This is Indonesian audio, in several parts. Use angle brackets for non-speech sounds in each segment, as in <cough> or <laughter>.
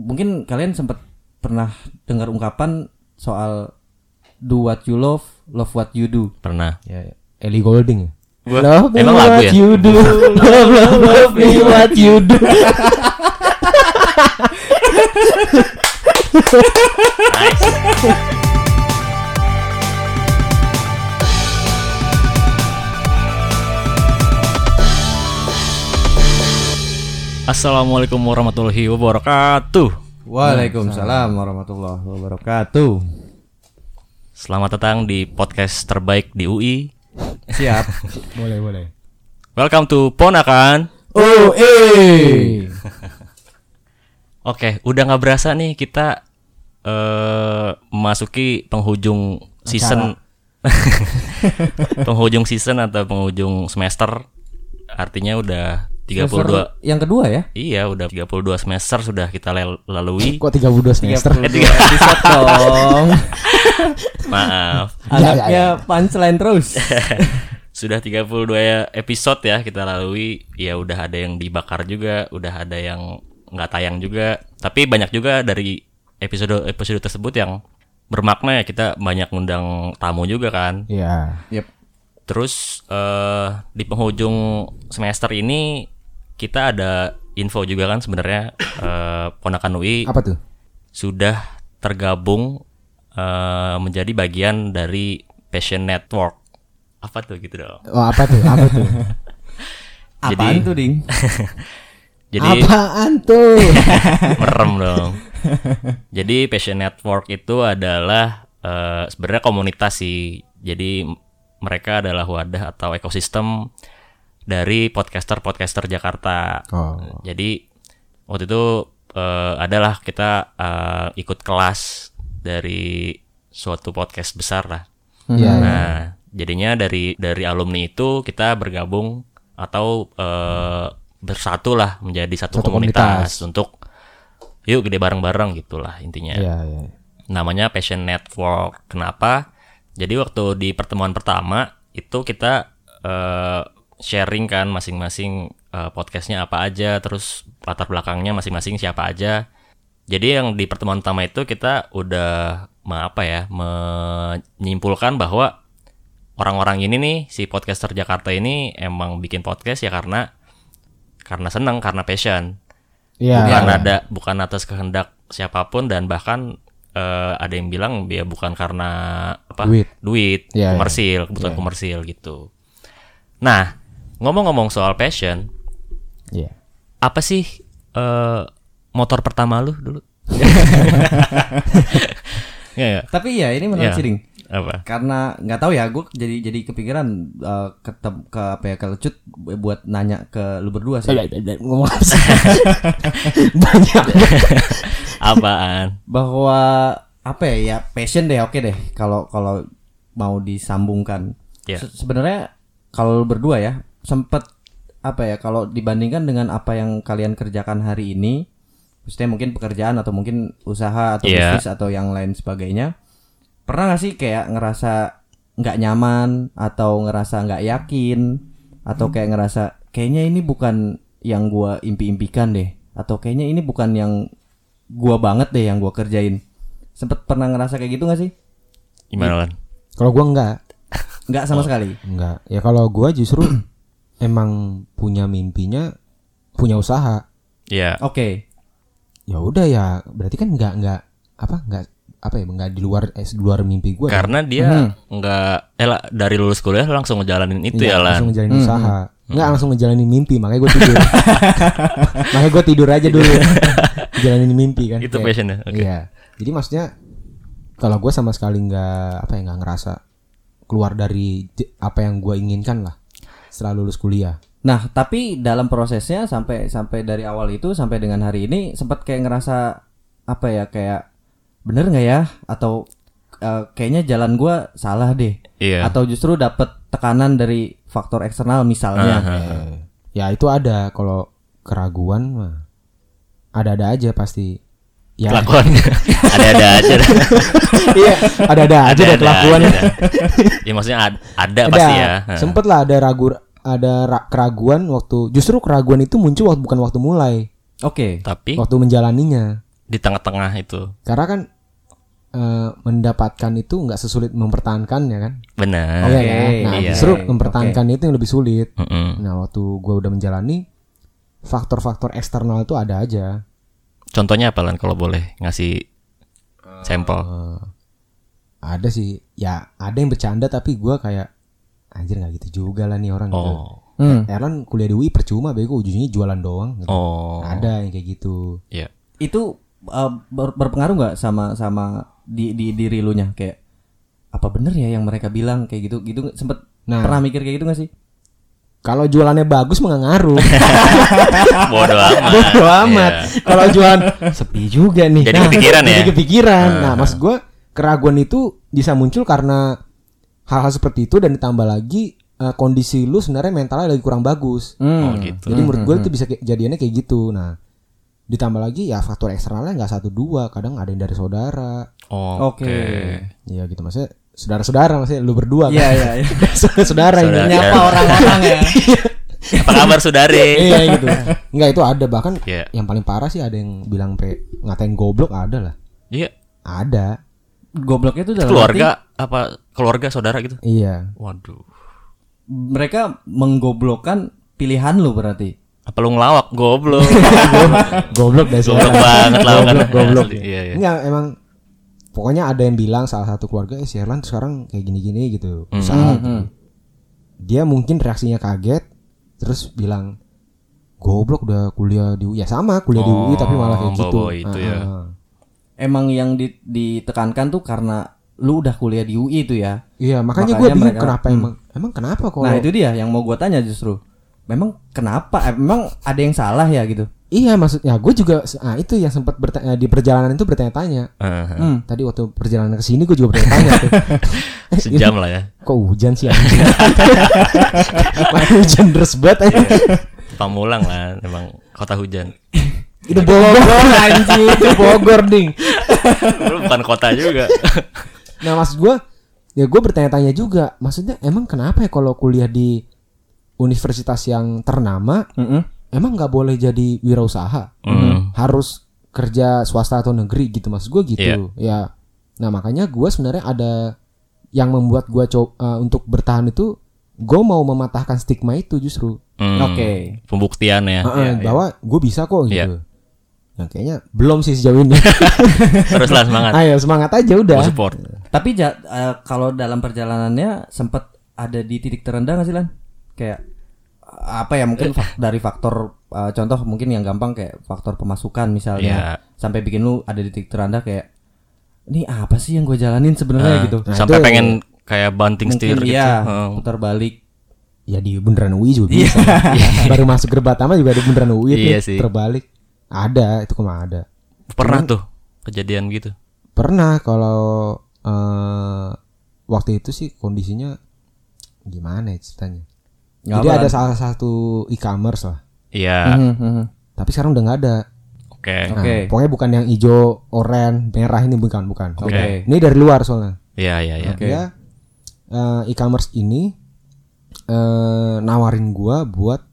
mungkin kalian sempat pernah dengar ungkapan soal do what you love, love what you do. Pernah. Ya, Ellie Golding. Gua- Love me emang lagu what ya? you do. <laughs> Love, love, love me what you do. <laughs> Nice. Assalamualaikum warahmatullahi wabarakatuh. Waalaikumsalam warahmatullahi wabarakatuh. Selamat datang di podcast terbaik di UI. Siap. <laughs> boleh, boleh. Welcome to Ponakan. eh. <laughs> Oke, udah nggak berasa nih kita eh memasuki penghujung season <laughs> penghujung season atau penghujung semester. Artinya udah 32 Semester yang kedua ya? Iya, udah 32 semester sudah kita lalui. <laughs> Kok 32 semester? 32 episode dong. <laughs> Maaf. Anaknya punchline terus. <laughs> Sudah 32 ya episode ya kita lalui. Ya udah ada yang dibakar juga, udah ada yang nggak tayang juga. Tapi banyak juga dari episode-episode tersebut yang bermakna ya kita banyak ngundang tamu juga kan. Iya. Yep. Terus eh di penghujung semester ini kita ada info juga kan sebenarnya eh, Ponakan UI Apa tuh? sudah tergabung eh, menjadi bagian dari Passion Network. Apa tuh gitu dong? Oh, apa tuh? Apa tuh? <laughs> Apaan tuh, Ding? <laughs> Jadi Apaan tuh? <laughs> merem dong. Jadi Passion Network itu adalah eh, sebenarnya komunitas sih. Jadi mereka adalah wadah atau ekosistem dari podcaster-podcaster Jakarta. Oh. Jadi waktu itu eh, adalah kita eh, ikut kelas dari suatu podcast besar lah. Iya. Nah, jadinya dari dari alumni itu kita bergabung atau eh, bersatu lah menjadi satu, Satu komunitas, komunitas. untuk yuk gede bareng-bareng gitulah intinya. Iya, iya. Namanya Passion Network. Kenapa? Jadi waktu di pertemuan pertama itu kita eh, sharing kan masing-masing eh, podcastnya apa aja, terus latar belakangnya masing-masing siapa aja. Jadi yang di pertemuan pertama itu kita udah me- apa ya menyimpulkan bahwa orang-orang ini nih si podcaster Jakarta ini emang bikin podcast ya karena karena senang karena passion Iya. bukan ada bukan atas kehendak siapa pun dan bahkan eh, ada yang bilang ya bukan karena apa Duit. duit Iya, iya. komersil kebutuhan komersil gitu nah ngomong-ngomong soal passion Iya. apa sih eh, motor pertama lu dulu <laughs> ya, ya. Tapi ya ini menarik Ya. apa Karena nggak tahu ya, gue jadi jadi kepikiran eh, ketem- ke apa ya ke Lecut buat nanya ke lu berdua sih. Ngomong? <laughs> Banyak. <laughs> apaan bahwa apa ya ya passion deh oke deh kalau kalau mau disambungkan Ya. Se- sebenarnya kalau lu berdua ya sempet apa ya kalau dibandingkan dengan apa yang kalian kerjakan hari ini maksudnya mungkin pekerjaan atau mungkin usaha atau Ya. bisnis atau yang lain sebagainya pernah gak sih kayak ngerasa nggak nyaman atau ngerasa nggak yakin atau kayak ngerasa kayaknya ini bukan yang gua impi-impikan deh atau kayaknya ini bukan yang gua banget deh yang gua kerjain sempet pernah ngerasa kayak gitu gak sih gimana lan Kalau gua enggak. nggak sama sekali Enggak. Ya kalau gua justru emang punya mimpinya punya usaha. ya oke Ya udah ya, berarti kan enggak enggak apa enggak apa ya enggak di luar eh, di luar mimpi gua. ya. karena dia nggak eh lah, dari lulus kuliah langsung ngejalanin itu Iya, ya lan langsung ngejalanin usaha. Enggak langsung ngejalanin mimpi, makanya gue tidur. <laughs> makanya gue tidur aja dulu. <laughs> jalanin mimpi kan. itu Kayak- passionnya oke Iya. Jadi maksudnya kalau gue sama sekali nggak apa ya nggak ngerasa keluar dari apa yang gue inginkan lah setelah lulus kuliah. nah tapi dalam prosesnya sampai sampai dari awal itu sampai dengan hari ini sempat kayak ngerasa apa ya kayak bener nggak ya? Atau eh, kayaknya jalan gua salah deh. Iya. Atau justru dapet tekanan dari faktor eksternal misalnya. Eh, ya itu ada. Kalau keraguan mah ada-ada aja pasti. Ya, kelakuannya <laughs> ada-ada aja iya, ada-ada aja deh kelakuan. aja dah. ya maksudnya ad- ada, pasti ya. Sempet lah ada ragu ada ra- keraguan waktu justru keraguan itu muncul waktu bukan waktu mulai, oke tapi waktu menjalaninya. di tengah-tengah itu. Karena kan eh, mendapatkan itu nggak sesulit mempertahankan ya kan? Benar. Iya kan? Nah, iya. justru mempertahankan itu yang lebih sulit. Mm-mm. Nah, waktu gue udah menjalani faktor-faktor eksternal itu ada aja. Contohnya apa lan kalau boleh ngasih sampel? Eh, ada sih, ya ada yang bercanda tapi gua kayak anjir nggak gitu juga lah nih orang gitu. Oh. Hmm. Erlan kuliah di UI percuma bego ujungnya jualan doang. gitu. Oh. Ada yang kayak gitu. Iya. Itu uh, ber- berpengaruh nggak sama sama di di diri lu nya kayak apa bener ya yang mereka bilang kayak gitu gitu sempet Nah. pernah mikir kayak gitu gak sih? Kalau jualannya bagus mah ngaruh. <laughs> Bodoh amat. Bodo amat. Iya. Kalau jualan sepi juga nih. Jadi kepikiran ya? Jadi kepikiran. Nah, maksud gua keraguan itu bisa muncul karena hal-hal seperti itu dan ditambah lagi eh, kondisi lu sebenarnya mentalnya lagi kurang bagus. Oh Hmm. gitu. Jadi menurut gue itu bisa kayak- jadiannya kayak gitu. Nah, ditambah lagi ya faktor eksternalnya nggak satu dua, kadang ada yang dari saudara. Oh, Oke. Oke. Ya gitu maksudnya saudara-saudara maksudnya lu berdua Iya kan. iya iya. <laughs> saudara ini. Nyapa orang-orang ya. <laughs> Apa kabar saudari? Iya gitu. Enggak itu ada bahkan Iya. yang paling parah sih ada yang bilang pe ngatain goblok ada lah. Iya. Ada. Gobloknya itu dalam Keluarga apa keluarga saudara gitu? Iya. Waduh. mereka menggoblokkan pilihan lu berarti. Apa lu ngelawak goblok? <laughs> goblok dah goblok banget lawakan. Goblok, goblok. Iya, iya. Enggak emang pokoknya ada yang bilang salah satu keluarga eh si Erlan sekarang kayak gini-gini gitu. Hmm. Usaha gitu. Dia mungkin reaksinya kaget terus bilang goblok udah kuliah di UI ya sama kuliah di UI tapi malah kayak Oh, gitu. itu ya. Ah, ah. Emang yang di- ditekankan tuh karena lu udah kuliah di UI itu ya. Iya makanya, Makanya gue bingung mereka- kenapa hmm. emang emang kenapa kalau Nah, itu dia yang mau gua tanya justru. Memang kenapa? Eh, Memang ada yang salah ya gitu. Iya maksudnya gue juga ah itu yang sempat bertanya di perjalanan itu bertanya-tanya. Heeh. Hmm. Tadi waktu perjalanan ke sini gue juga bertanya-tanya tuh. <laughs> Sejam lah ya. Kok hujan sih anjing? <laughs> Hujan deras banget aja. Pamulang lah emang kota hujan. Itu Bogor anjing, itu Bogor ding. Lu bukan kota juga. <laughs> Nah, maksud gue ya gue bertanya-tanya juga. Maksudnya emang kenapa ya kalau kuliah di universitas yang ternama Mm-mm. Emang nggak boleh jadi wirausaha? Hmm. Harus kerja swasta atau negeri gitu maksud gue gitu. Ya. Nah, makanya gue sebenarnya ada yang membuat gue coba untuk bertahan itu gue mau mematahkan stigma itu justru. Hmm. Oke. Pembuktian ya. Heeh, bahwa gue bisa kok Iya. gitu. Nah, kayaknya belum sih sejauh ini. <laughs> Terus lah semangat. Ayo semangat aja udah. Mau support. Tapi ja- eh, kalau dalam perjalanannya sempat ada di titik terendah gak sih Lan? Kayak apa ya mungkin fak- dari faktor eh, contoh mungkin yang gampang kayak faktor pemasukan misalnya Iya. sampai bikin lu ada di titik terendah kayak ini apa sih yang gue jalanin sebenarnya gitu. Nah, Sampai itu- pengen kayak banting setir Mungkin gitu. iya Heeh. putar balik. Ya di beneran UI juga bisa. <laughs> Baru masuk Gerbatama juga ada beneran UI tuh Iya sih. terbalik. Ada, itu ke mana ada. Pernah tuh kejadian gitu. Pernah kalau eh waktu itu sih kondisinya gimana ya ceritanya. Nggak Jadi apa, ada salah satu e-commerce lah. Iya. Mhm, mhm. Tapi sekarang udah nggak ada. Oke. Nah, Oke. pokoknya bukan yang hijau, oranye, merah ini bukan, bukan. Oke. Ini dari luar soalnya. Iya iya iya. Oke. Dia eh, e-commerce ini eh nawarin gua buat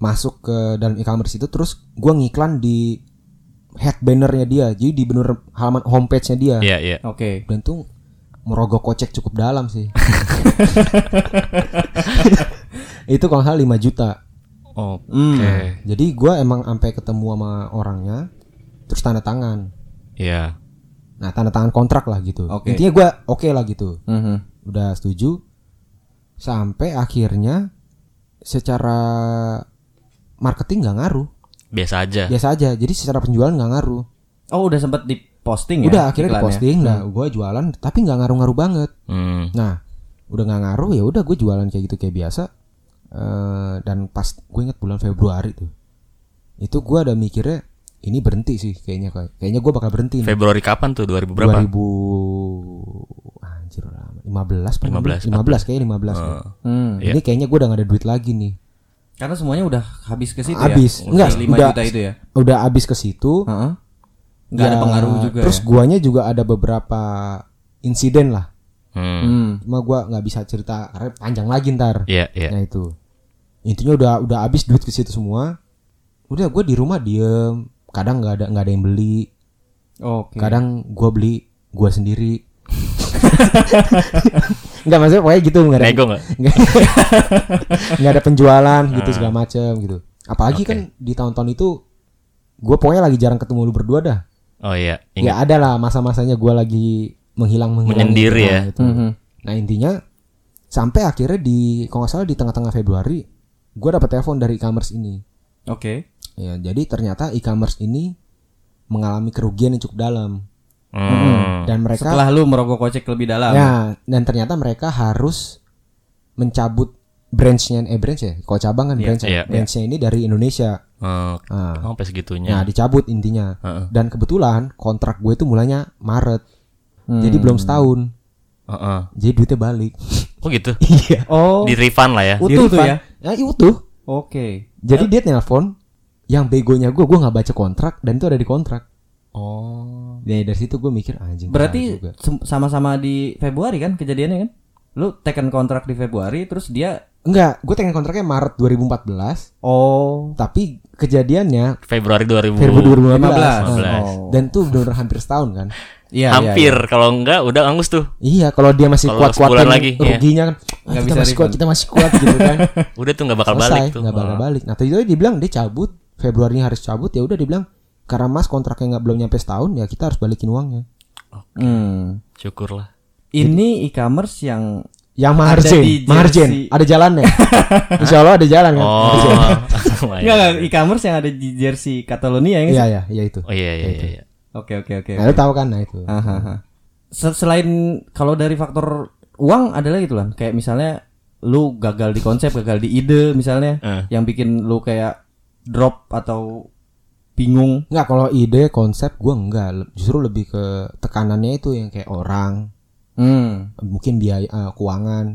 masuk ke dalam e-commerce itu terus gua ngiklan di head bannernya dia. Jadi di bener halaman homepage-nya dia. Iya iya. Oke. Dan tuh merogoh kocek cukup dalam sih. <laughs> itu kalau salah 5 juta. Oke. Hmm. Jadi gua emang sampai ketemu sama orangnya terus tanda tangan. Iya. Nah, tanda tangan kontrak lah gitu. Oke. Intinya gua oke lah gitu. Mhm. Udah setuju. Sampai akhirnya secara marketing nggak ngaruh. Biasa aja. Biasa aja. Jadi secara penjualan nggak ngaruh. Oh udah sempat diposting ya? Udah akhirnya iklannya? diposting, nah gua jualan tapi nggak ngaruh-ngaruh banget. Hmm. Nah, udah nggak ngaruh ya udah gue jualan kayak gitu kayak biasa. Eh, dan pas gue inget bulan Februari tuh, itu gue ada mikirnya ini berhenti sih kayaknya kayak kayaknya gue bakal berhenti. nih. Februari kapan tuh? 2000 berapa? 2000 anjir lama. 15 apa 15, 15 kayaknya 15 nih. Hmm. Iya. Ini kayaknya gue udah gak ada duit lagi nih. Karena semuanya udah habis ke situ Habis. ya. Enggak, 5 udah- juta itu ya. Udah abis ke situ. Heeh. Nggak ada Ya, pengaruh juga Terus ya. guanya juga ada beberapa insiden lah. Hmm. Hmm. Cuma gua nggak bisa cerita karena panjang lagi ntar. Iya iya. Nah itu intinya udah udah habis duit ke situ semua. Udah gue di rumah diem, kadang nggak ada nggak ada yang beli. Oke. Kadang gua beli gua sendiri. <laughs> Enggak maksudnya pokoknya gitu enggak ada. Nego nggak? Nggak <laughs> nggak ada penjualan gitu segala macem gitu. Apalagi kan di tahun-tahun itu gue pokoknya lagi jarang ketemu lu berdua dah. Oh iya, Ya ingat. ada lah masa-masanya gue lagi menghilang menghilang Menyendiri gitu, ya. nah, gitu. Mhm. Nah intinya sampai akhirnya di kalau nggak salah di tengah-tengah Februari gue dapet telepon dari e-commerce ini. Oke. Ya jadi ternyata e-commerce ini mengalami kerugian yang cukup dalam Hmm. dan mereka Setelah lu merogoh kocek lebih dalam. ya dan ternyata mereka harus mencabut branchnya eh branch ya kalau cabang kan branch ya iya. branchnya ini dari Indonesia Oh, nah, oh, sampai segitunya. nah dicabut intinya Heeh. dan kebetulan kontrak gue itu mulanya Maret Hmm. jadi belum setahun Heeh. jadi duitnya balik Oh gitu. <laughs> iya Oh. Di refund lah ya. Utuh tuh Di-refund. ya. ya iya, utuh Oke. jadi dia telepon yang begonya gue gue nggak baca kontrak dan itu ada di kontrak Oh. Nah, dari situ gue mikir anjing Berarti sama-sama di Februari kan kejadiannya kan? Lu tekan kontrak di Februari terus dia enggak gue teken kontraknya Maret 2014 oh tapi kejadiannya Februari 2000. Februari 2015 15. Nah, Oh. dan tuh benar hampir setahun kan <laughs> Iya, Hampir kalau enggak udah angus tuh. Iya, kalau dia masih sebulan lagi, iya. ruginya kan. Ah, Nggak kita bisa masih kuat, kita masih kuat gitu kan. <laughs> Udah tuh nggak bakal Selesai, balik tuh. nggak bakal Oh. balik. Nah, tadi dia bilang dia cabut, Februarinya harus cabut ya udah dia bilang karena Mas kontraknya nggak belum nyampe setahun ya kita harus balikin uangnya. Hmm. Syukurlah. Ini e-commerce yang Yang Ada margin, di margin, ada jalannya. <laughs> Insya Allah ada jalan kan. Oh. Enggak <laughs> enggak e-commerce yang ada di jersey Catalonia ya Iya iya iya itu. Oh iya iya iya. Oke oke oke. Nah, lu tahu kan nah itu. Se- Selain kalau dari faktor uang ada lagi tuh lan kayak misalnya lu gagal di konsep, gagal di ide misalnya Eh. yang bikin lu kayak drop atau bingung. Enggak kalau ide konsep gua enggak, justru lebih ke tekanannya itu yang kayak orang, Hmm. mungkin biaya eh, keuangan.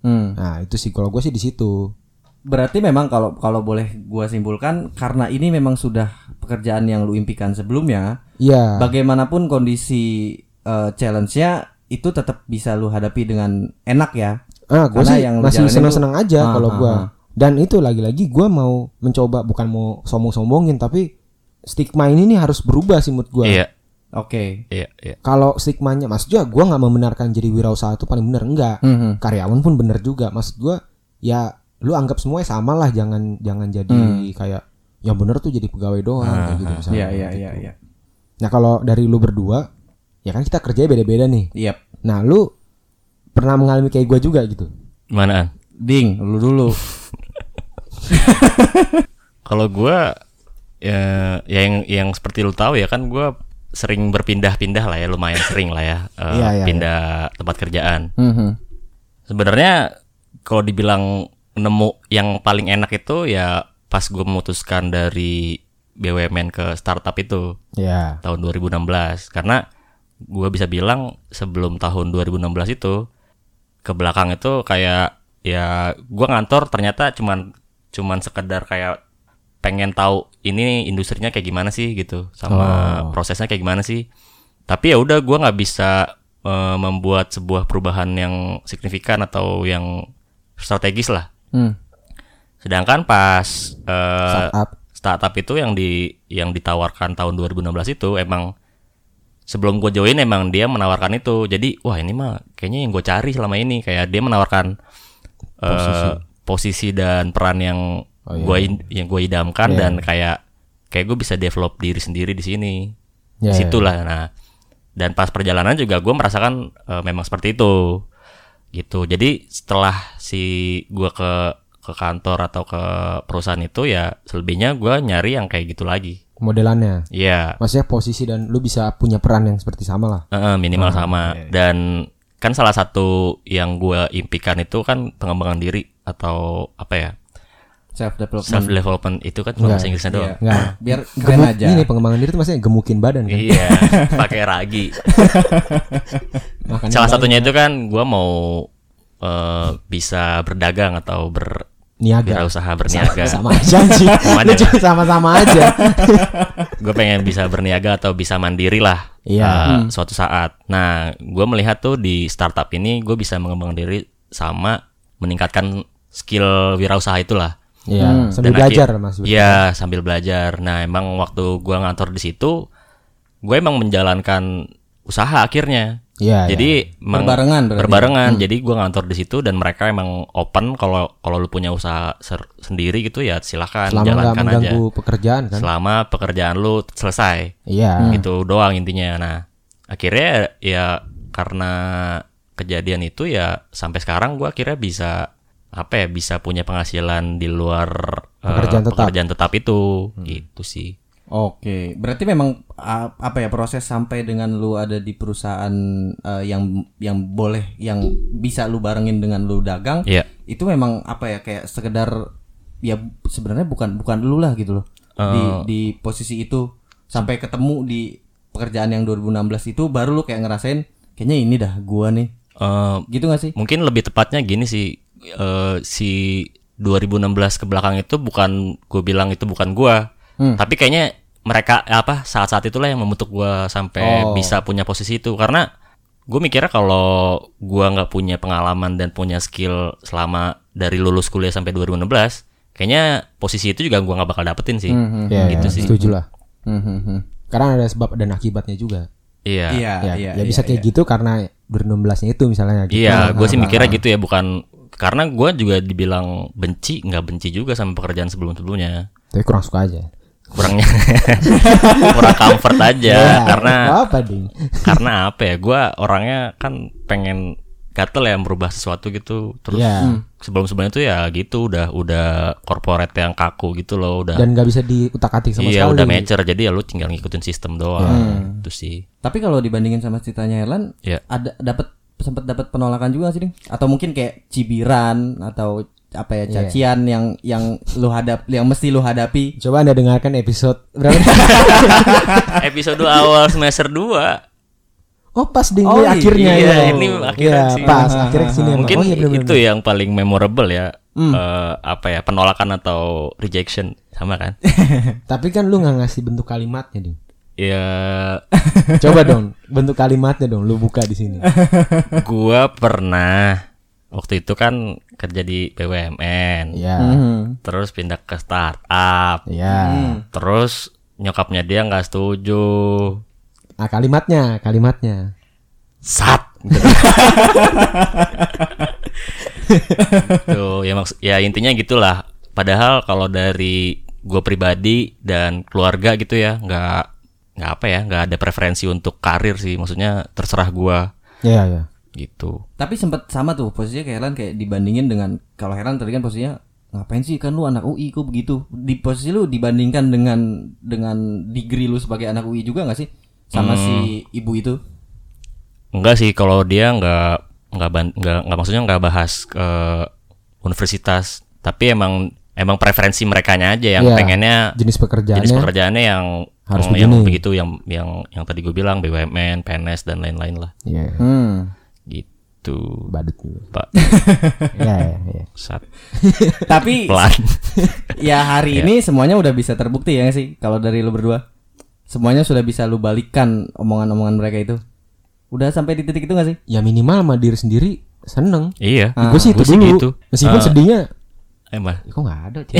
Hmm. Nah, itu sih kalau gue sih di situ. Berarti memang kalau kalau boleh gua simpulkan karena ini memang sudah pekerjaan yang lu impikan sebelumnya, Iya. bagaimanapun kondisi eh, challenge-nya itu tetap bisa lu hadapi dengan enak ya. Ah, gue sih yang masih senang-senang aja Ah, kalau ah, gua. ah. Dan itu lagi-lagi gua mau mencoba bukan mau sombong-sombongin tapi stigma ini nih harus berubah sih menurut gua. Iya. Oke. Iya, iya. Kalau stigmanya Mas juga gua nggak membenarkan jadi wirausaha itu paling benar enggak. Mhm. Karyawan pun bener juga. Maksud gua ya lu anggap semuanya sama lah jangan jangan jadi kayak yang bener tuh jadi pegawai doang kayak gitu misalnya. Iya iya Gitu. iya iya. Nah, kalau dari lu berdua ya kan kita kerjanya beda-beda nih. Yep. Nah, lu pernah mengalami kayak gua juga gitu. Gimana? An? Ding, lu dulu. <laughs> Kalau gua ya, ya yang yang seperti lu tahu ya kan gua sering berpindah-pindah lah ya, lumayan sering lah ya, <laughs> eh, Iya, iya, pindah tempat kerjaan. Mhm. Sebenarnya kalau dibilang nemu yang paling enak itu ya pas gue memutuskan dari BUMN ke startup itu Ya. tahun 2016 karena gue bisa bilang sebelum tahun 2016 itu ke belakang itu kayak ya gue ngantor ternyata cuman cuman sekedar kayak pengen tahu ini industrinya kayak gimana sih gitu sama prosesnya kayak gimana sih tapi ya udah gue nggak bisa eh, membuat sebuah perubahan yang signifikan atau yang strategis lah Hmm. sedangkan pas eh, Startup. Startup itu yang di yang ditawarkan tahun 2016 itu emang sebelum gue join emang dia menawarkan itu. Jadi wah ini mah kayaknya yang gue cari selama ini. Kayak dia menawarkan posisi, posisi dan peran yang Oh, iya. gue yang gue idamkan Iya. dan kayak kayak gue bisa develop diri sendiri di sini. Ya, di situlah nah dan pas perjalanan juga gue merasakan eh, memang seperti itu. Gitu. Jadi setelah si gue ke ke kantor atau ke perusahaan itu ya selebihnya gue nyari yang kayak gitu lagi modelannya. Iya Maksudnya posisi dan lu bisa punya peran yang seperti sama lah. eh, minimal Ah, sama iya, dan kan salah satu yang gue impikan itu kan pengembangan diri atau apa ya Self development. self development itu kan cuma bahasa Inggrisnya doang Iya. Enggak. <laughs> Biar keren Gemuk- aja. Ini pengembangan diri itu maksudnya gemukin badan kan. iya <laughs> pakai ragi salah satunya itu kan gue mau eh, bisa berdagang atau ber niaga. wirausaha berniaga Sama aja sih. <laughs> Sama aja. sama-sama aja. <laughs> gue pengen bisa berniaga atau bisa mandiri lah Iya. uh, suatu saat. Nah, gue melihat tuh di startup ini gue bisa mengembangkan diri sama meningkatkan skill wirausaha itulah. Iya, sambil Dan belajar akhir- Mas. Iya, sambil belajar. Nah, emang waktu gue ngantor di situ gue emang menjalankan usaha akhirnya. Iya. Jadi emang Berbarengan berarti. berbarengan. Jadi gue ngantor di situ dan mereka emang open kalau kalau lu punya usaha ser- sendiri gitu ya silakan selama jalankan aja. mengganggu pekerjaan kan. Selama pekerjaan lu selesai. Iya. Gitu doang intinya. Nah, akhirnya ya karena kejadian itu ya sampai sekarang gua akhirnya bisa apa ya bisa punya penghasilan di luar eh, Pekerjaan tetap. pekerjaan tetap itu gitu sih. Oke, berarti memang apa ya proses sampai dengan lu ada di perusahaan eh, yang yang boleh yang bisa lu barengin dengan lu dagang, Iya. itu memang apa ya kayak sekedar ya sebenarnya bukan bukan lu lah gitu loh. Di di posisi itu sampai ketemu di pekerjaan yang 2016 itu baru lu kayak ngerasain kayaknya ini dah gua nih. Eh, gitu gak sih? mungkin lebih tepatnya gini sih eh, si 2016 ke belakang itu bukan gue bilang itu bukan gua tapi kayaknya mereka apa saat-saat itulah yang membentuk gua sampai Oh. bisa punya posisi itu karena gue mikirnya kalau gua nggak punya pengalaman dan punya skill selama dari lulus kuliah sampai 2016 kayaknya posisi itu juga gua nggak bakal dapetin sih Iya, gitu iya, sih setuju lah. Hmm, hmm, hmm. Karena ada sebab dan akibatnya juga. iya Iya, Ya, iya. ya bisa kayak gitu karena 2016-nya itu misalnya gitu. Iya, gue sih mikirnya gitu ya, bukan karena gue juga dibilang benci, nggak benci juga sama pekerjaan sebelum-sebelumnya. Tapi kurang suka aja. Kurangnya <laughs> kurang comfort aja, Ya, karena apa ding? <laughs> karena apa ya? Gue orangnya kan pengen gatel ya merubah sesuatu gitu. Terus Iya. sebelum-sebelumnya tuh ya gitu, udah udah corporate yang kaku gitu loh, udah. Dan nggak bisa diutak-atik sama iya, sekali. udah mature, jadi ya lu tinggal ngikutin sistem doang. Itu sih. Tapi kalau dibandingin sama ceritanya Herlan, Ya. ada dapat sempat dapat penolakan juga sih, Ding? Atau mungkin kayak cibiran atau apa ya cacian yang yang lu hadap yang mesti lu hadapi. Coba anda dengarkan episode berapa? <laughs> Episode awal semester 2 oh pas ding Oh, ini akhirnya iya, ya. ini akhirnya Iya, sih. pas akhirnya ke sini emang. Mungkin oh, iya, bener-bener. itu yang paling memorable ya. Eh, apa ya penolakan atau rejection sama kan? <laughs> Tapi kan lu nggak ngasih bentuk kalimatnya ding. ya Coba dong bentuk kalimatnya dong. Lu buka di sini. gua pernah waktu itu kan kerja di BUMN. Iya. Hmm. Terus pindah ke startup. Iya. Terus nyokapnya dia nggak setuju. Nah kalimatnya, kalimatnya. Sat. Tuh, ya maks ya intinya gitulah. Padahal kalau dari gue pribadi dan keluarga gitu ya, nggak nggak apa ya, nggak ada preferensi untuk karir sih. Maksudnya terserah gua Iya, iya. Gitu. Tapi sempat sama tuh posisinya kayak Herlan kayak dibandingin dengan kalau Herlan tadi kan posisinya ngapain sih kan lu anak UI kok begitu. Di posisi lu dibandingkan dengan dengan degree lu sebagai anak UI juga nggak sih sama si ibu itu? Enggak sih kalau dia nggak nggak nggak nggak maksudnya nggak bahas ke universitas, tapi emang emang preferensi merekanya aja yang Iya. pengennya Jenis pekerjaannya. jenis pekerjaannya yang harus yang, yang begini. begitu yang yang yang tadi gue bilang BUMN, PNS dan lain-lain lah Iya. Hmm. Gitu Badut pak Iya, <laughs> iya, iya. sat <laughs> Tapi pelan <laughs> ya hari ini semuanya udah bisa terbukti ya sih kalau dari lu berdua semuanya sudah bisa lu balikan omongan-omongan mereka itu udah sampai di titik itu gak sih Ya minimal sama diri sendiri seneng. iya gue sih itu gua sih dulu. gitu. Meskipun Ah. sedihnya, emang "Ya, kok nggak ada. Cik?"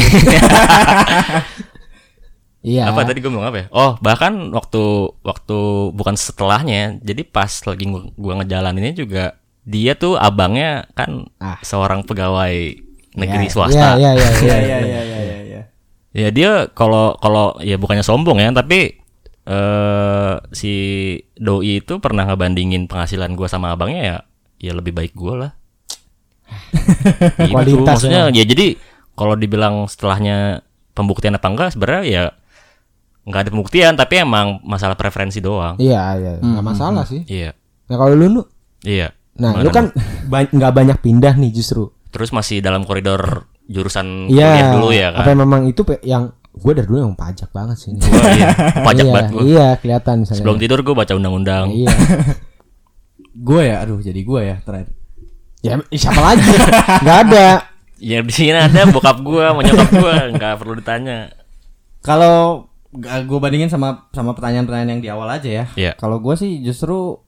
Iya. apa tadi gue ngomong apa ya oh bahkan waktu waktu bukan setelahnya jadi pas lagi gua ngejalaninnya juga dia tuh abangnya kan Ah. seorang pegawai negeri Iya, swasta Iya, iya, iya. iya. iya iya iya iya iya Ya dia kalau kalau ya bukannya sombong ya, tapi eh si doi itu pernah ngebandingin penghasilan gua sama abangnya ya ya lebih baik gua lah. <laughs> Gitu, Kualitas maksudnya ya jadi kalau dibilang setelahnya pembuktian apa enggak sebenarnya ya nggak ada pembuktian tapi emang masalah preferensi doang. Iya, iya. Nggak masalah sih. Iya. Nah kalau lu, Nu, Iya. Nah Gimana, lu kan ba- nggak banyak pindah nih justru. Terus masih dalam koridor jurusan Iya. kuliah dulu ya Apa kan. memang itu yang gue dari dulu yang pajak banget sih. ini. Gua, iya, pajak iya, banget gua. Iya, kelihatan misalnya. Sebelum tidur gua baca undang-undang. Iya. <laughs> gue ya aduh jadi gue ya terakhir ya siapa lagi? Nggak ada. Ya di sini ada bokap gua, mau nyokap gua, nggak perlu ditanya. kalau gue bandingin sama sama pertanyaan-pertanyaan yang di awal aja ya Iya. kalau gue sih justru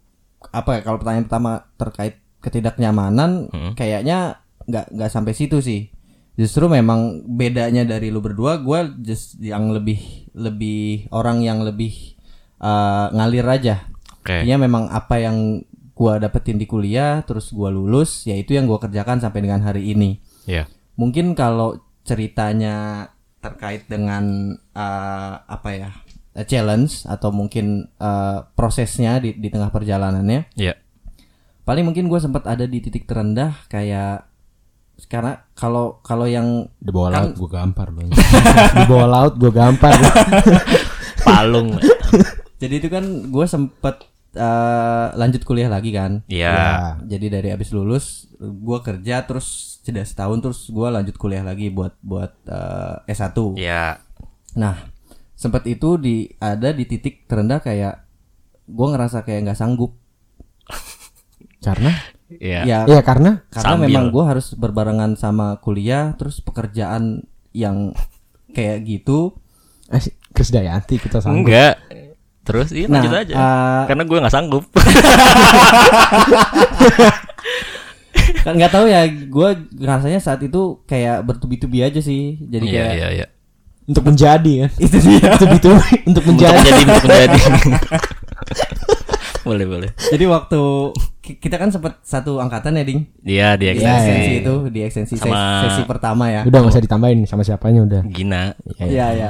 apa ya kalau pertanyaan pertama terkait ketidaknyamanan kayaknya nggak nggak sampai situ sih justru memang bedanya dari lu berdua gue just yang lebih lebih orang yang lebih eh, ngalir aja. Oke. Iya memang apa yang gua dapetin di kuliah terus gua lulus ya itu yang gua kerjakan sampai dengan hari ini. Iya. Mungkin kalau ceritanya terkait dengan eh, apa ya? Eh, challenge atau mungkin eh, prosesnya di di tengah perjalanannya Iya. paling mungkin gue sempat ada di titik terendah kayak karena kalau kalau yang Di bawah Kan- laut gue gampar loh. <laughs> Di bawah laut gue gampar. <laughs> Palung. jadi itu kan gue sempet eh, lanjut kuliah lagi kan Iya. jadi dari abis lulus gue kerja terus jeda setahun terus gue lanjut kuliah lagi buat buat eh, S1 Iya. nah sempat itu di ada di titik terendah kayak gue ngerasa kayak nggak sanggup Karena Iya. ya Iya karena karena Sambil. memang gue harus berbarengan sama kuliah terus pekerjaan yang kayak gitu eh, Chris Dayanti kita sama. Enggak. Terus iya Nah, lanjut aja. eh, Karena gue nggak sanggup. kan <laughs> nggak tahu ya gue rasanya saat itu kayak bertubi-tubi aja sih jadi Iya kayak iya iya. Untuk menjadi kan. <laughs> itu dia Itu itu untuk Untuk menjadi. menjadi untuk menjadi. <laughs> boleh boleh. jadi waktu ki- kita kan sempat satu angkatan ya ding Iya dia di Iya, ekstensi iya. itu di ekstensi Sama- sesi pertama ya Udah gak usah ditambahin sama siapanya udah. Gina. Iya ya.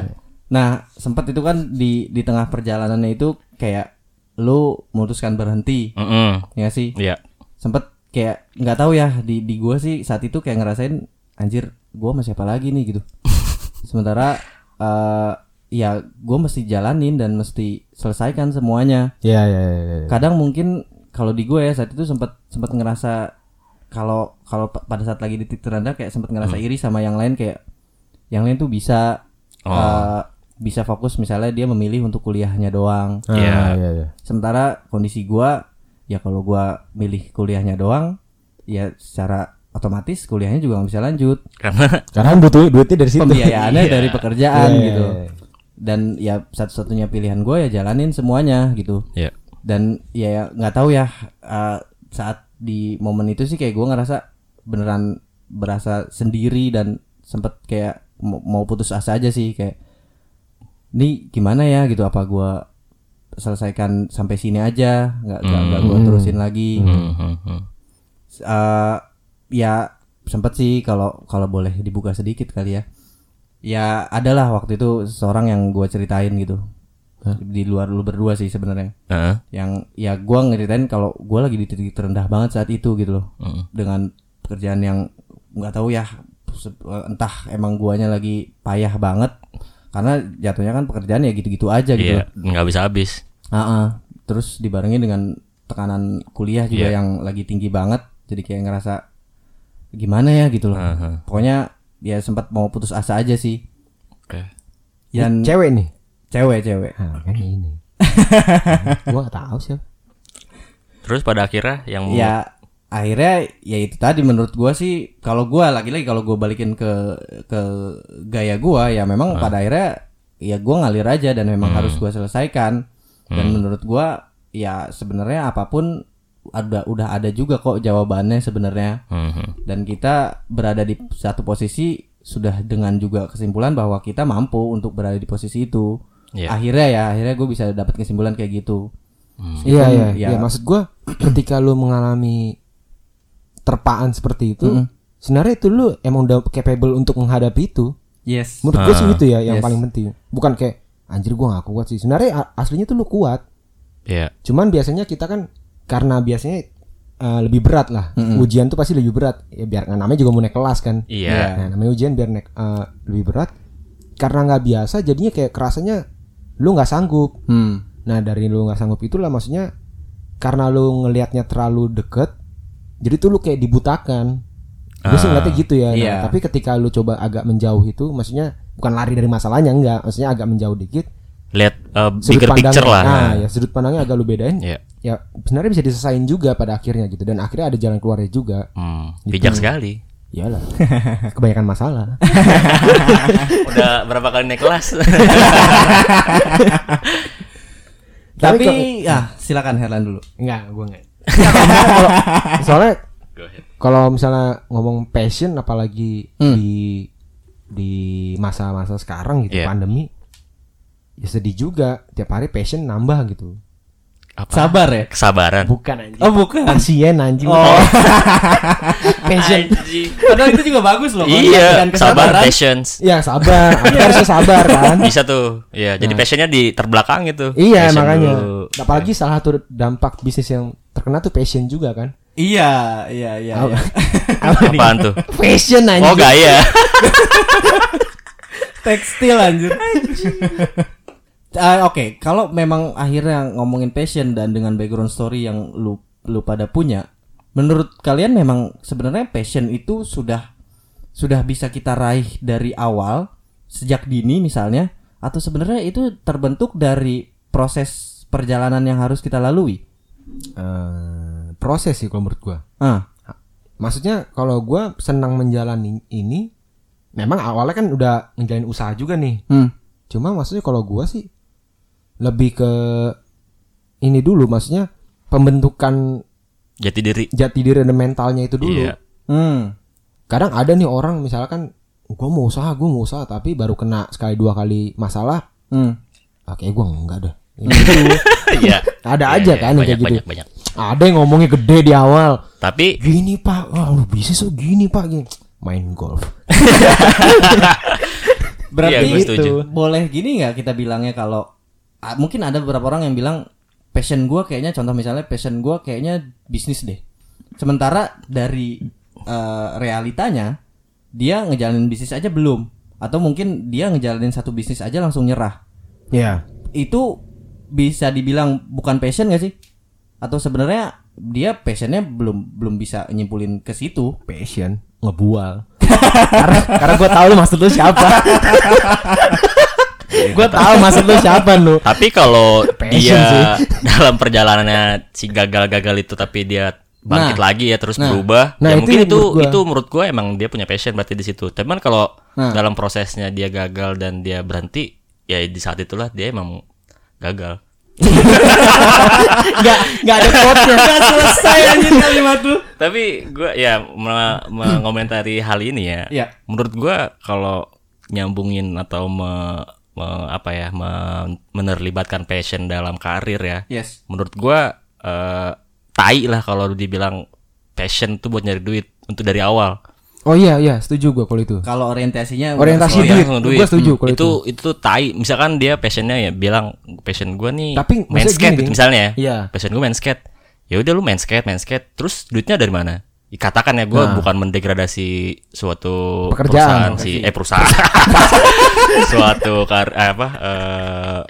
Nah sempat itu kan di di tengah perjalanannya itu kayak lu memutuskan berhenti Mm-mm. ya sih Iya. sempet kayak nggak tahu ya di di gua sih saat itu kayak ngerasain anjir gua sama siapa lagi nih gitu sementara eh ya gua mesti jalanin dan mesti selesaikan semuanya Iya iya iya. iya. kadang mungkin kalau di gue ya saat itu sempat sempat ngerasa kalau kalau pa- pada saat lagi di titik terendah kayak sempat ngerasa iri sama yang lain kayak yang lain tuh bisa Oh. eh, bisa fokus misalnya dia memilih untuk kuliahnya doang Ah, Iya. iya iya. sementara kondisi gua ya kalau gua milih kuliahnya doang ya secara otomatis kuliahnya juga nggak bisa lanjut Karena Karena butuh duitnya dari situ. pembiayaannya Iya. dari pekerjaan Iya, gitu dan ya satu-satunya pilihan gue ya jalanin semuanya gitu ya. dan ya nggak tahu ya eh, saat di momen itu sih kayak gue ngerasa beneran berasa sendiri dan sempet kayak mau, putus asa aja sih kayak ini gimana ya gitu apa gua selesaikan sampai sini aja nggak nggak nggak gua terusin lagi Hmm, hmm, hmm. Eh, ya sempet sih kalau kalau boleh dibuka sedikit kali ya ya adalah waktu itu seseorang yang gua ceritain gitu di luar lu berdua sih sebenarnya Heeh. yang ya gua ngeritain kalau gua lagi di titik terendah banget saat itu gitu loh Mm. dengan pekerjaan yang nggak tahu ya entah emang guanya lagi payah banget karena jatuhnya kan pekerjaan ya gitu-gitu aja gitu Iya, nggak bisa habis. Ah, ah. terus dibarengi dengan tekanan kuliah juga Iya. yang lagi tinggi banget jadi kayak ngerasa gimana ya gitu loh Heeh. pokoknya ya sempat mau putus asa aja sih Oke. dan Cewek nih. cewek cewek Ah, kan ini. <laughs> gua gak tahu sih. Terus pada akhirnya yang ya akhirnya ya itu tadi menurut gua sih kalau gua lagi-lagi kalau gua balikin ke ke gaya gua ya memang pada akhirnya ya gua ngalir aja dan memang harus gua selesaikan dan menurut gua ya sebenarnya apa pun ada udah ada juga kok jawabannya sebenarnya Hmm, hmm. dan kita berada di satu posisi sudah dengan juga kesimpulan bahwa kita mampu untuk berada di posisi itu Iya. akhirnya ya akhirnya gue bisa dapat kesimpulan kayak gitu Iya iya ya. iya maksud gua <clears throat> ketika lu mengalami terpaan seperti itu, sebenarnya itu lu emang udah capable untuk menghadapi itu. yes Menurut gua sih itu ya yang Yes. paling penting. Bukan kayak anjir gua gak kuat sih. Sebenarnya aslinya tuh lu kuat. Iya. Cuman biasanya kita kan karena biasanya uh, lebih berat lah. Ujian tuh pasti lebih berat. Ya biar nah, namanya juga mau naik kelas kan. Iya. Nah, namanya ujian biar naik uh, lebih berat. Karena nggak biasa jadinya kayak kerasanya lu nggak sanggup. hmm. Nah dari lu nggak sanggup itulah maksudnya karena lu ngelihatnya terlalu deket, jadi tuh lu kayak dibutakan. Gue sih Ah, ngeliatnya gitu ya. Nah, iya. tapi ketika lu coba agak menjauh itu, maksudnya bukan lari dari masalahnya enggak, maksudnya agak menjauh dikit. Lihat uh, Sudut bigger picture lah. Nah, ya sudut pandangnya agak lu bedain. Iya. Ya sebenarnya bisa diselesain juga pada akhirnya gitu dan akhirnya ada jalan keluarnya juga. Hmm, Gitu. bijak sekali. Iyalah. <laughs> Kebanyakan masalah. <laughs> Udah berapa kali naik kelas? <laughs> Tapi Tapi ya silakan Herlan dulu. Enggak, gue enggak. Kalau- soalnya Go ahead. kalau misalnya ngomong passion apalagi Hmm. di di masa-masa sekarang gitu Iya. pandemi ya sedih juga tiap hari passion nambah gitu Apa? Sabar ya. Kesabaran. bukan anjing Oh bukan. pasien anjing Oh. <laughs> passion Padahal itu juga bagus loh. Iya, sabar, kesabaran. patience. ya sabar harusnya sabar kan Bisa tuh. Iya, jadi passionnya di terbelakang gitu. iya Passion makanya dulu. apalagi salah satu dampak bisnis yang terkena tuh passion juga kan Iya, iya, iya. Apa? iya. <laughs> Apaan tuh? passion anjing Oh, gaya. <laughs> Tekstil anjir. Ah, Oke, kalau memang akhirnya ngomongin passion dan dengan background story yang lu lu pada punya, menurut kalian memang sebenarnya passion itu sudah sudah bisa kita raih dari awal sejak dini misalnya atau sebenarnya itu terbentuk dari proses perjalanan yang harus kita lalui? Eh, proses sih kalau menurut gua Ah, maksudnya kalau gua senang menjalani ini memang awalnya kan udah ngejalin usaha juga nih hmm. cuma maksudnya kalau gua sih lebih ke ini dulu maksudnya pembentukan Jati diri. jati diri dan mentalnya itu dulu Iya. Hmm. kadang ada nih orang misalkan gua mau usaha gua mau usaha tapi baru kena sekali dua kali masalah Hmm. ah, kayak gua enggak dah <laughs> Iya. ada Iya, aja iya, kan yang banyak, kayak gitu banyak, banyak. ada yang ngomongnya gede di awal Tapi gini pak wah lu bisnis tuh gini pak gini main golf <laughs> Berarti gue setuju. boleh gini nggak kita bilangnya kalau ah, mungkin ada beberapa orang yang bilang passion gua kayaknya contoh misalnya passion gua kayaknya bisnis deh. Sementara dari eh, realitanya dia ngejalanin bisnis aja belum atau mungkin dia ngejalanin satu bisnis aja langsung nyerah. ya Itu bisa dibilang bukan passion gak sih? Atau sebenarnya dia passionnya belum belum bisa nyimpulin ke situ. passion ngebual <laughs> karena karena gue tahu lu maksud lu siapa <laughs> gue tahu maksud lu siapa lu tapi kalau dia <laughs> dalam perjalanannya si gagal-gagal itu tapi dia bangkit Nah. lagi ya terus Nah. berubah Nah, ya itu mungkin itu menurut gua. itu menurut gue emang dia punya passion berarti di situ kan kalau Nah. dalam prosesnya dia gagal dan dia berhenti ya di saat itulah dia emang gagal nggak nggak ada quote-nya <laughs> Gak selesai anjir kalimat lu. tapi gue ya me- mengomentari hal ini ya Iya. menurut gue kalau nyambungin atau me- me- apa ya me- menerlibatkan passion dalam karir ya Yes. menurut gua eh tai lah kalau dibilang passion tuh buat nyari duit untuk dari awal. oh iya iya setuju gue kalau itu Kalau orientasinya Orientasi duit. langsung Gua setuju Hmm, kalau itu itu tai. Misalkan dia passionnya ya bilang passion gua nih Tapi main maksudnya skate gini, gitu misalnya ya. Iya. Passion gua main skate. Ya udah lu main skate, main skate. Terus duitnya dari mana? Katakan ya gua Nah. bukan mendegradasi suatu Pekerjaan. perusahaan si eh perusahaan <laughs> suatu kar eh, apa eh,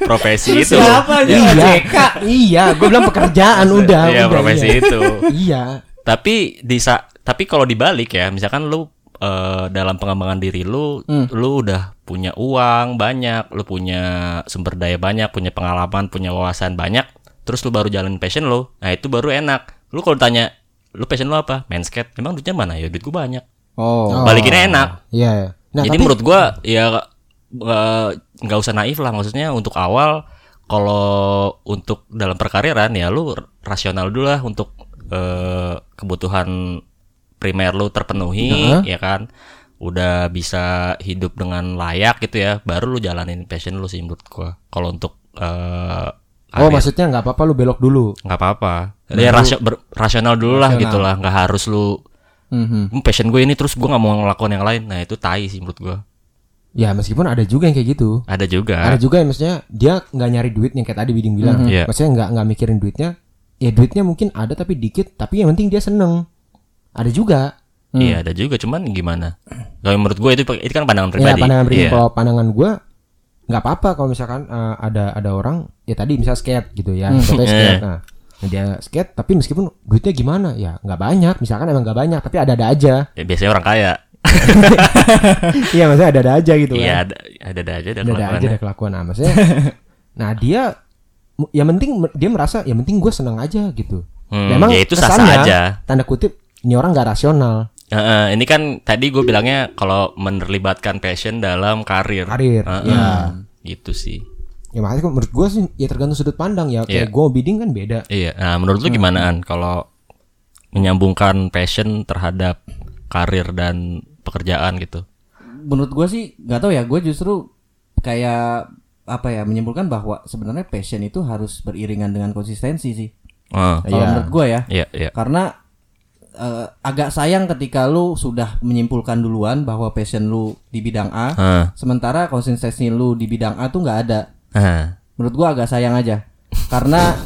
profesi itu. Siapa aja iya JK? iya gue bilang pekerjaan udah Iya, udah, profesi iya. itu. iya tapi di tapi kalau dibalik ya misalkan lu eh, dalam pengembangan diri lu lu udah punya uang banyak lu punya sumber daya banyak punya pengalaman punya wawasan banyak terus lu baru jalan passion lu nah itu baru enak lu kalau tanya lu passion lu apa? Main skate. Emang duitnya mana? Ya duit gua banyak. Oh. balikinnya enak. Iya iya. nah jadi tapi menurut gua ya nggak usah naif lah. Maksudnya untuk awal kalau untuk dalam perkariran ya lu rasional dulu lah untuk eh, kebutuhan primer lu terpenuhi ya kan? Udah bisa hidup dengan layak gitu ya baru lu jalanin passion lu sih menurut gua. Kalau untuk eh, oh karir, maksudnya nggak apa-apa lu belok dulu? Nggak apa-apa. Ya rasio- ber- rasional dulu lah Rasional. gitu lah nggak harus lu Mhm. "Hmm, passion gue ini terus gua nggak mau ngelakuin yang lain. Nah itu tai sih menurut gua. Ya meskipun ada juga yang kayak gitu. Ada juga. Ada juga yang maksudnya dia nggak nyari duit yang kayak tadi Biding bilang. Iya. maksudnya nggak nggak mikirin duitnya. Ya duitnya mungkin ada tapi dikit tapi yang penting dia seneng. Ada juga. Iya ada juga. Cuman gimana? Kalau menurut gue itu itu kan pandangan ya pribadi. pandangan pribadi. Iya. kalau pandangan gue nggak apa-apa kalau misalkan eh, ada ada orang ya tadi misal skate gitu ya contohnya <laughs> skate. Nah Nah, dia skate tapi meskipun duitnya gimana? Ya nggak banyak misalkan emang nggak banyak tapi ada ada aja. Ya, biasanya orang kaya. <laughs> iya maksudnya ada ada aja gitu Iya kan. ada ada ada aja ada ada aja ada kelakuan. Nah maksudnya <laughs> nah dia yang penting dia merasa yang penting gue senang aja gitu. Hmm, memang ya itu kesannya, aja. tanda kutip ini orang nggak rasional Heeh, ini kan tadi gue bilangnya kalau menerlibatkan passion dalam karir. Karir, Heeh, ya. Gitu sih. ya makanya menurut gue sih ya tergantung sudut pandang ya kayak Iya. gue bidding kan beda Iya. Nah menurut lu gimana an kalau menyambungkan passion terhadap karir dan pekerjaan gitu? Menurut gua sih nggak tahu ya, gue justru kayak apa ya menyimpulkan bahwa sebenarnya passion itu harus beriringan dengan konsistensi sih. Oh, Kalau Iya. menurut gue ya, iya, iya. karena eh, agak sayang ketika lu sudah menyimpulkan duluan bahwa passion lu di bidang A, sementara konsistensi lu di bidang A tuh nggak ada. ah. Menurut gua agak sayang aja. Karena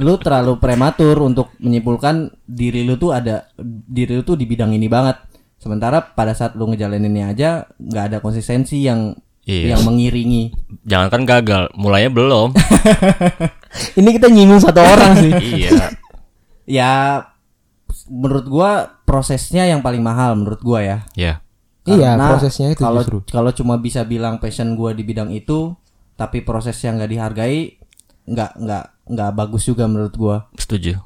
lu terlalu prematur untuk menyimpulkan diri lu tuh ada diri lu tuh di bidang ini banget. Sementara pada saat lu ngejalaninnya aja nggak ada konsistensi yang Iya. yang mengiringi. Jangankan gagal, mulainya belum. <laughs> Ini kita nyinggung satu orang sih. iya. Ya menurut gua prosesnya yang paling mahal menurut gua ya. Iya. Iya, Karena prosesnya itu kalau justru. kalau cuma bisa bilang passion gua di bidang itu tapi prosesnya nggak dihargai nggak nggak nggak bagus juga menurut gua. Setuju.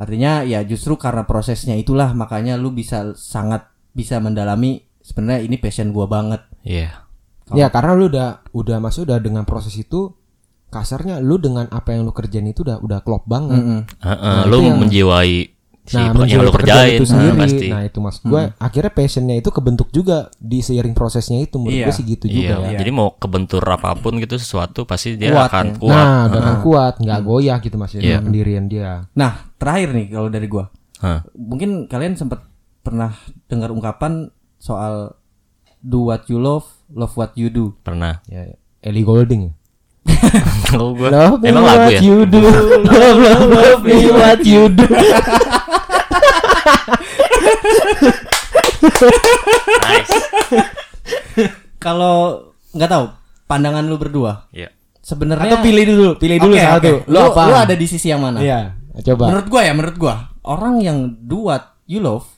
Artinya ya justru karena prosesnya itulah makanya lu bisa sangat bisa mendalami sebenarnya ini passion gua banget. Iya. Ya karena lu udah udah masuk udah dengan proses itu kasarnya lu dengan apa yang lu kerjain itu udah udah klop banget. Mm-mm. Heeh, lu menjiwai si Nah, yang pekerjaan kerjain itu nah, sendiri. pasti. Nah, itu mas gue akhirnya passionnya itu kebentuk juga di seiring prosesnya itu menurut Iya. gue sih gitu juga Iya, ya. jadi mau kebentur apa pun gitu sesuatu pasti dia Kuat akan ya. kuat. Nah, udah akan kuat, nggak goyah gitu mas Iya. pendirian dia. Nah, terakhir nih kalau dari gua. Hah. Mungkin kalian sempat pernah dengar ungkapan soal do what you love, love what you do. Pernah. Ya, Ellie Golding. Gua Love me emang lagu what ya? you do, <laughs> love, love, love me what you do. <laughs> Nice. Kalau nggak tahu pandangan lu berdua. Iya. Sebenarnya Atau pilih dulu, pilih dulu Oke, satu. oke. Lu apa? Lu ada di sisi yang mana? Iya, coba. Menurut gua ya, menurut gua orang yang do what you love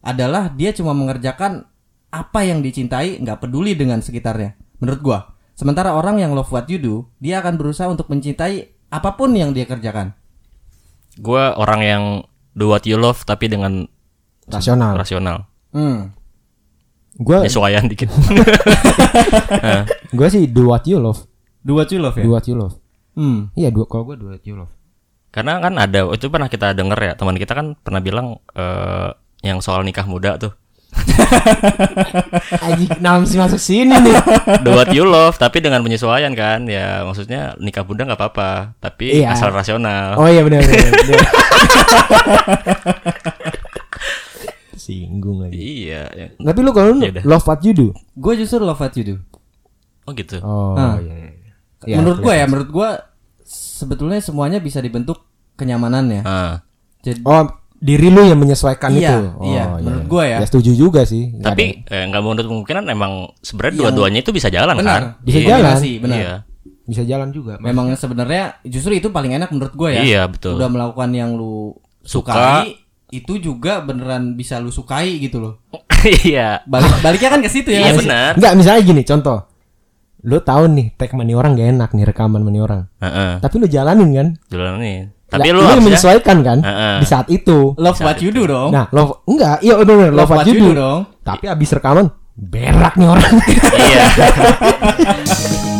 adalah dia cuma mengerjakan apa yang dicintai, nggak peduli dengan sekitarnya. Menurut gua. Sementara orang yang love what you do, dia akan berusaha untuk mencintai apa pun yang dia kerjakan. Gua orang yang do what you love tapi dengan Rasional. rasional. Hmm. Gue Penyesuaian dikit. <laughs> gue sih do what you love. Do what you love ya. Do what you love. Hmm. Iya, do kalau gue do what you love. Karena kan ada itu pernah kita denger ya teman kita kan pernah bilang eh, yang soal nikah muda tuh. <laughs> Aji namsi masuk sini nih. Do what you love tapi dengan penyesuaian kan ya maksudnya nikah muda nggak apa-apa tapi Iya. asal rasional. Oh iya benar benar. benar. <laughs> Singgung lagi. Iya. ya. Tapi lu kalau lu Yaudah. love what you do. Gue justru love what you do. Oh gitu. Oh Ah. iya. iya. Iya, menurut gua ya, menurut gua sebetulnya semuanya bisa dibentuk kenyamanannya. Ah. Jadi Oh, diri lu yang menyesuaikan Iya, itu. Oh, iya, menurut gua ya. Ya setuju juga sih. Nggak Tapi eh, nggak menutup kemungkinan emang sebenarnya dua-duanya itu bisa jalan benar. kan? Bisa Iya. jalan. sih, benar. Iya. bisa jalan juga. Memang sebenarnya justru itu paling enak menurut gue ya. Iya, betul. Udah melakukan yang lu. Sukai, itu juga beneran bisa lu sukai gitu loh. <laughs> Iya. Balik baliknya kan ke situ ya. Iya benar. Enggak, misalnya gini, contoh. Lu tahu nih tag mani orang gak enak nih rekaman mani orang. Heeh. Tapi lu jalanin kan? Jalan nih. Tapi lu yang harusnya menyesuaikan kan Heeh. di saat itu. Love what you do dong. Nah, love enggak, iya bener, love, what you do. dong. Tapi abis rekaman berak nih orang. iya. <laughs> <laughs>